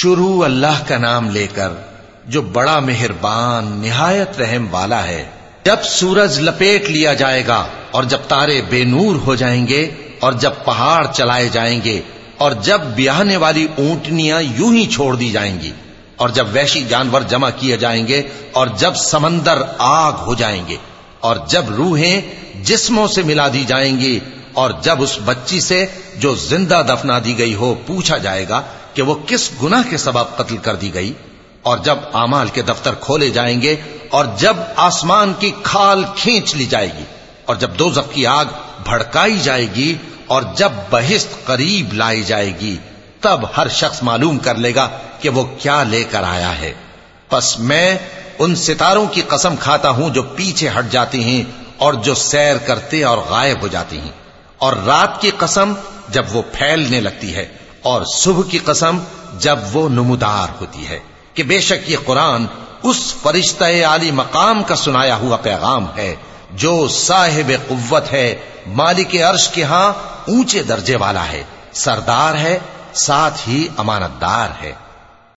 شروع اللہ کا نام لے کر جو بڑا مہربان، نہایت رحم والا ہے، جب سورج لپیٹ لیا جائے گا اور جب تارے بے نور ہو جائیں گے اور جب پہاڑ چلائے جائیں گے اور جب بیاہنے والی اونٹنیاں یوں ہی چھوڑ دی جائیں گی اور جب وحشی جانور جمع کیے جائیں گے اور جب سمندر آگ ہو جائیں گے اور جب روحیں جسموں سے ملا دی جائیں گی اور جب اس بچی سے جو زندہ دفنا دی گئی ہو پوچھا جائے گا کہ وہ کس گناہ کے سبب قتل کر دی گئی، اور جب امال کے دفتر کھولے جائیں گے، اور جب آسمان کی کھال کھینچ لی جائے گی، اور جب دو کی آگ بھڑکائی جائے گی، اور جب بہشت قریب لائی جائے گی، تب ہر شخص معلوم کر لے گا کہ وہ کیا لے کر آیا ہے۔ پس میں ان ستاروں کی قسم کھاتا ہوں جو پیچھے ہٹ جاتی ہیں اور جو سیر کرتے اور غائب ہو جاتی ہیں۔ اور رات کی قسم جب وہ پھیلنے لگتی ہے اور صبح کی قسم جب وہ نمودار ہوتی ہے کہ بے شک یہ قرآن اس فرشتہ عالی مقام کا سنایا ہوا پیغام ہے جو صاحب قوت ہے، مالک عرش کے ہاں اونچے درجے والا ہے، سردار ہے، ساتھ ہی امانت دار ہے۔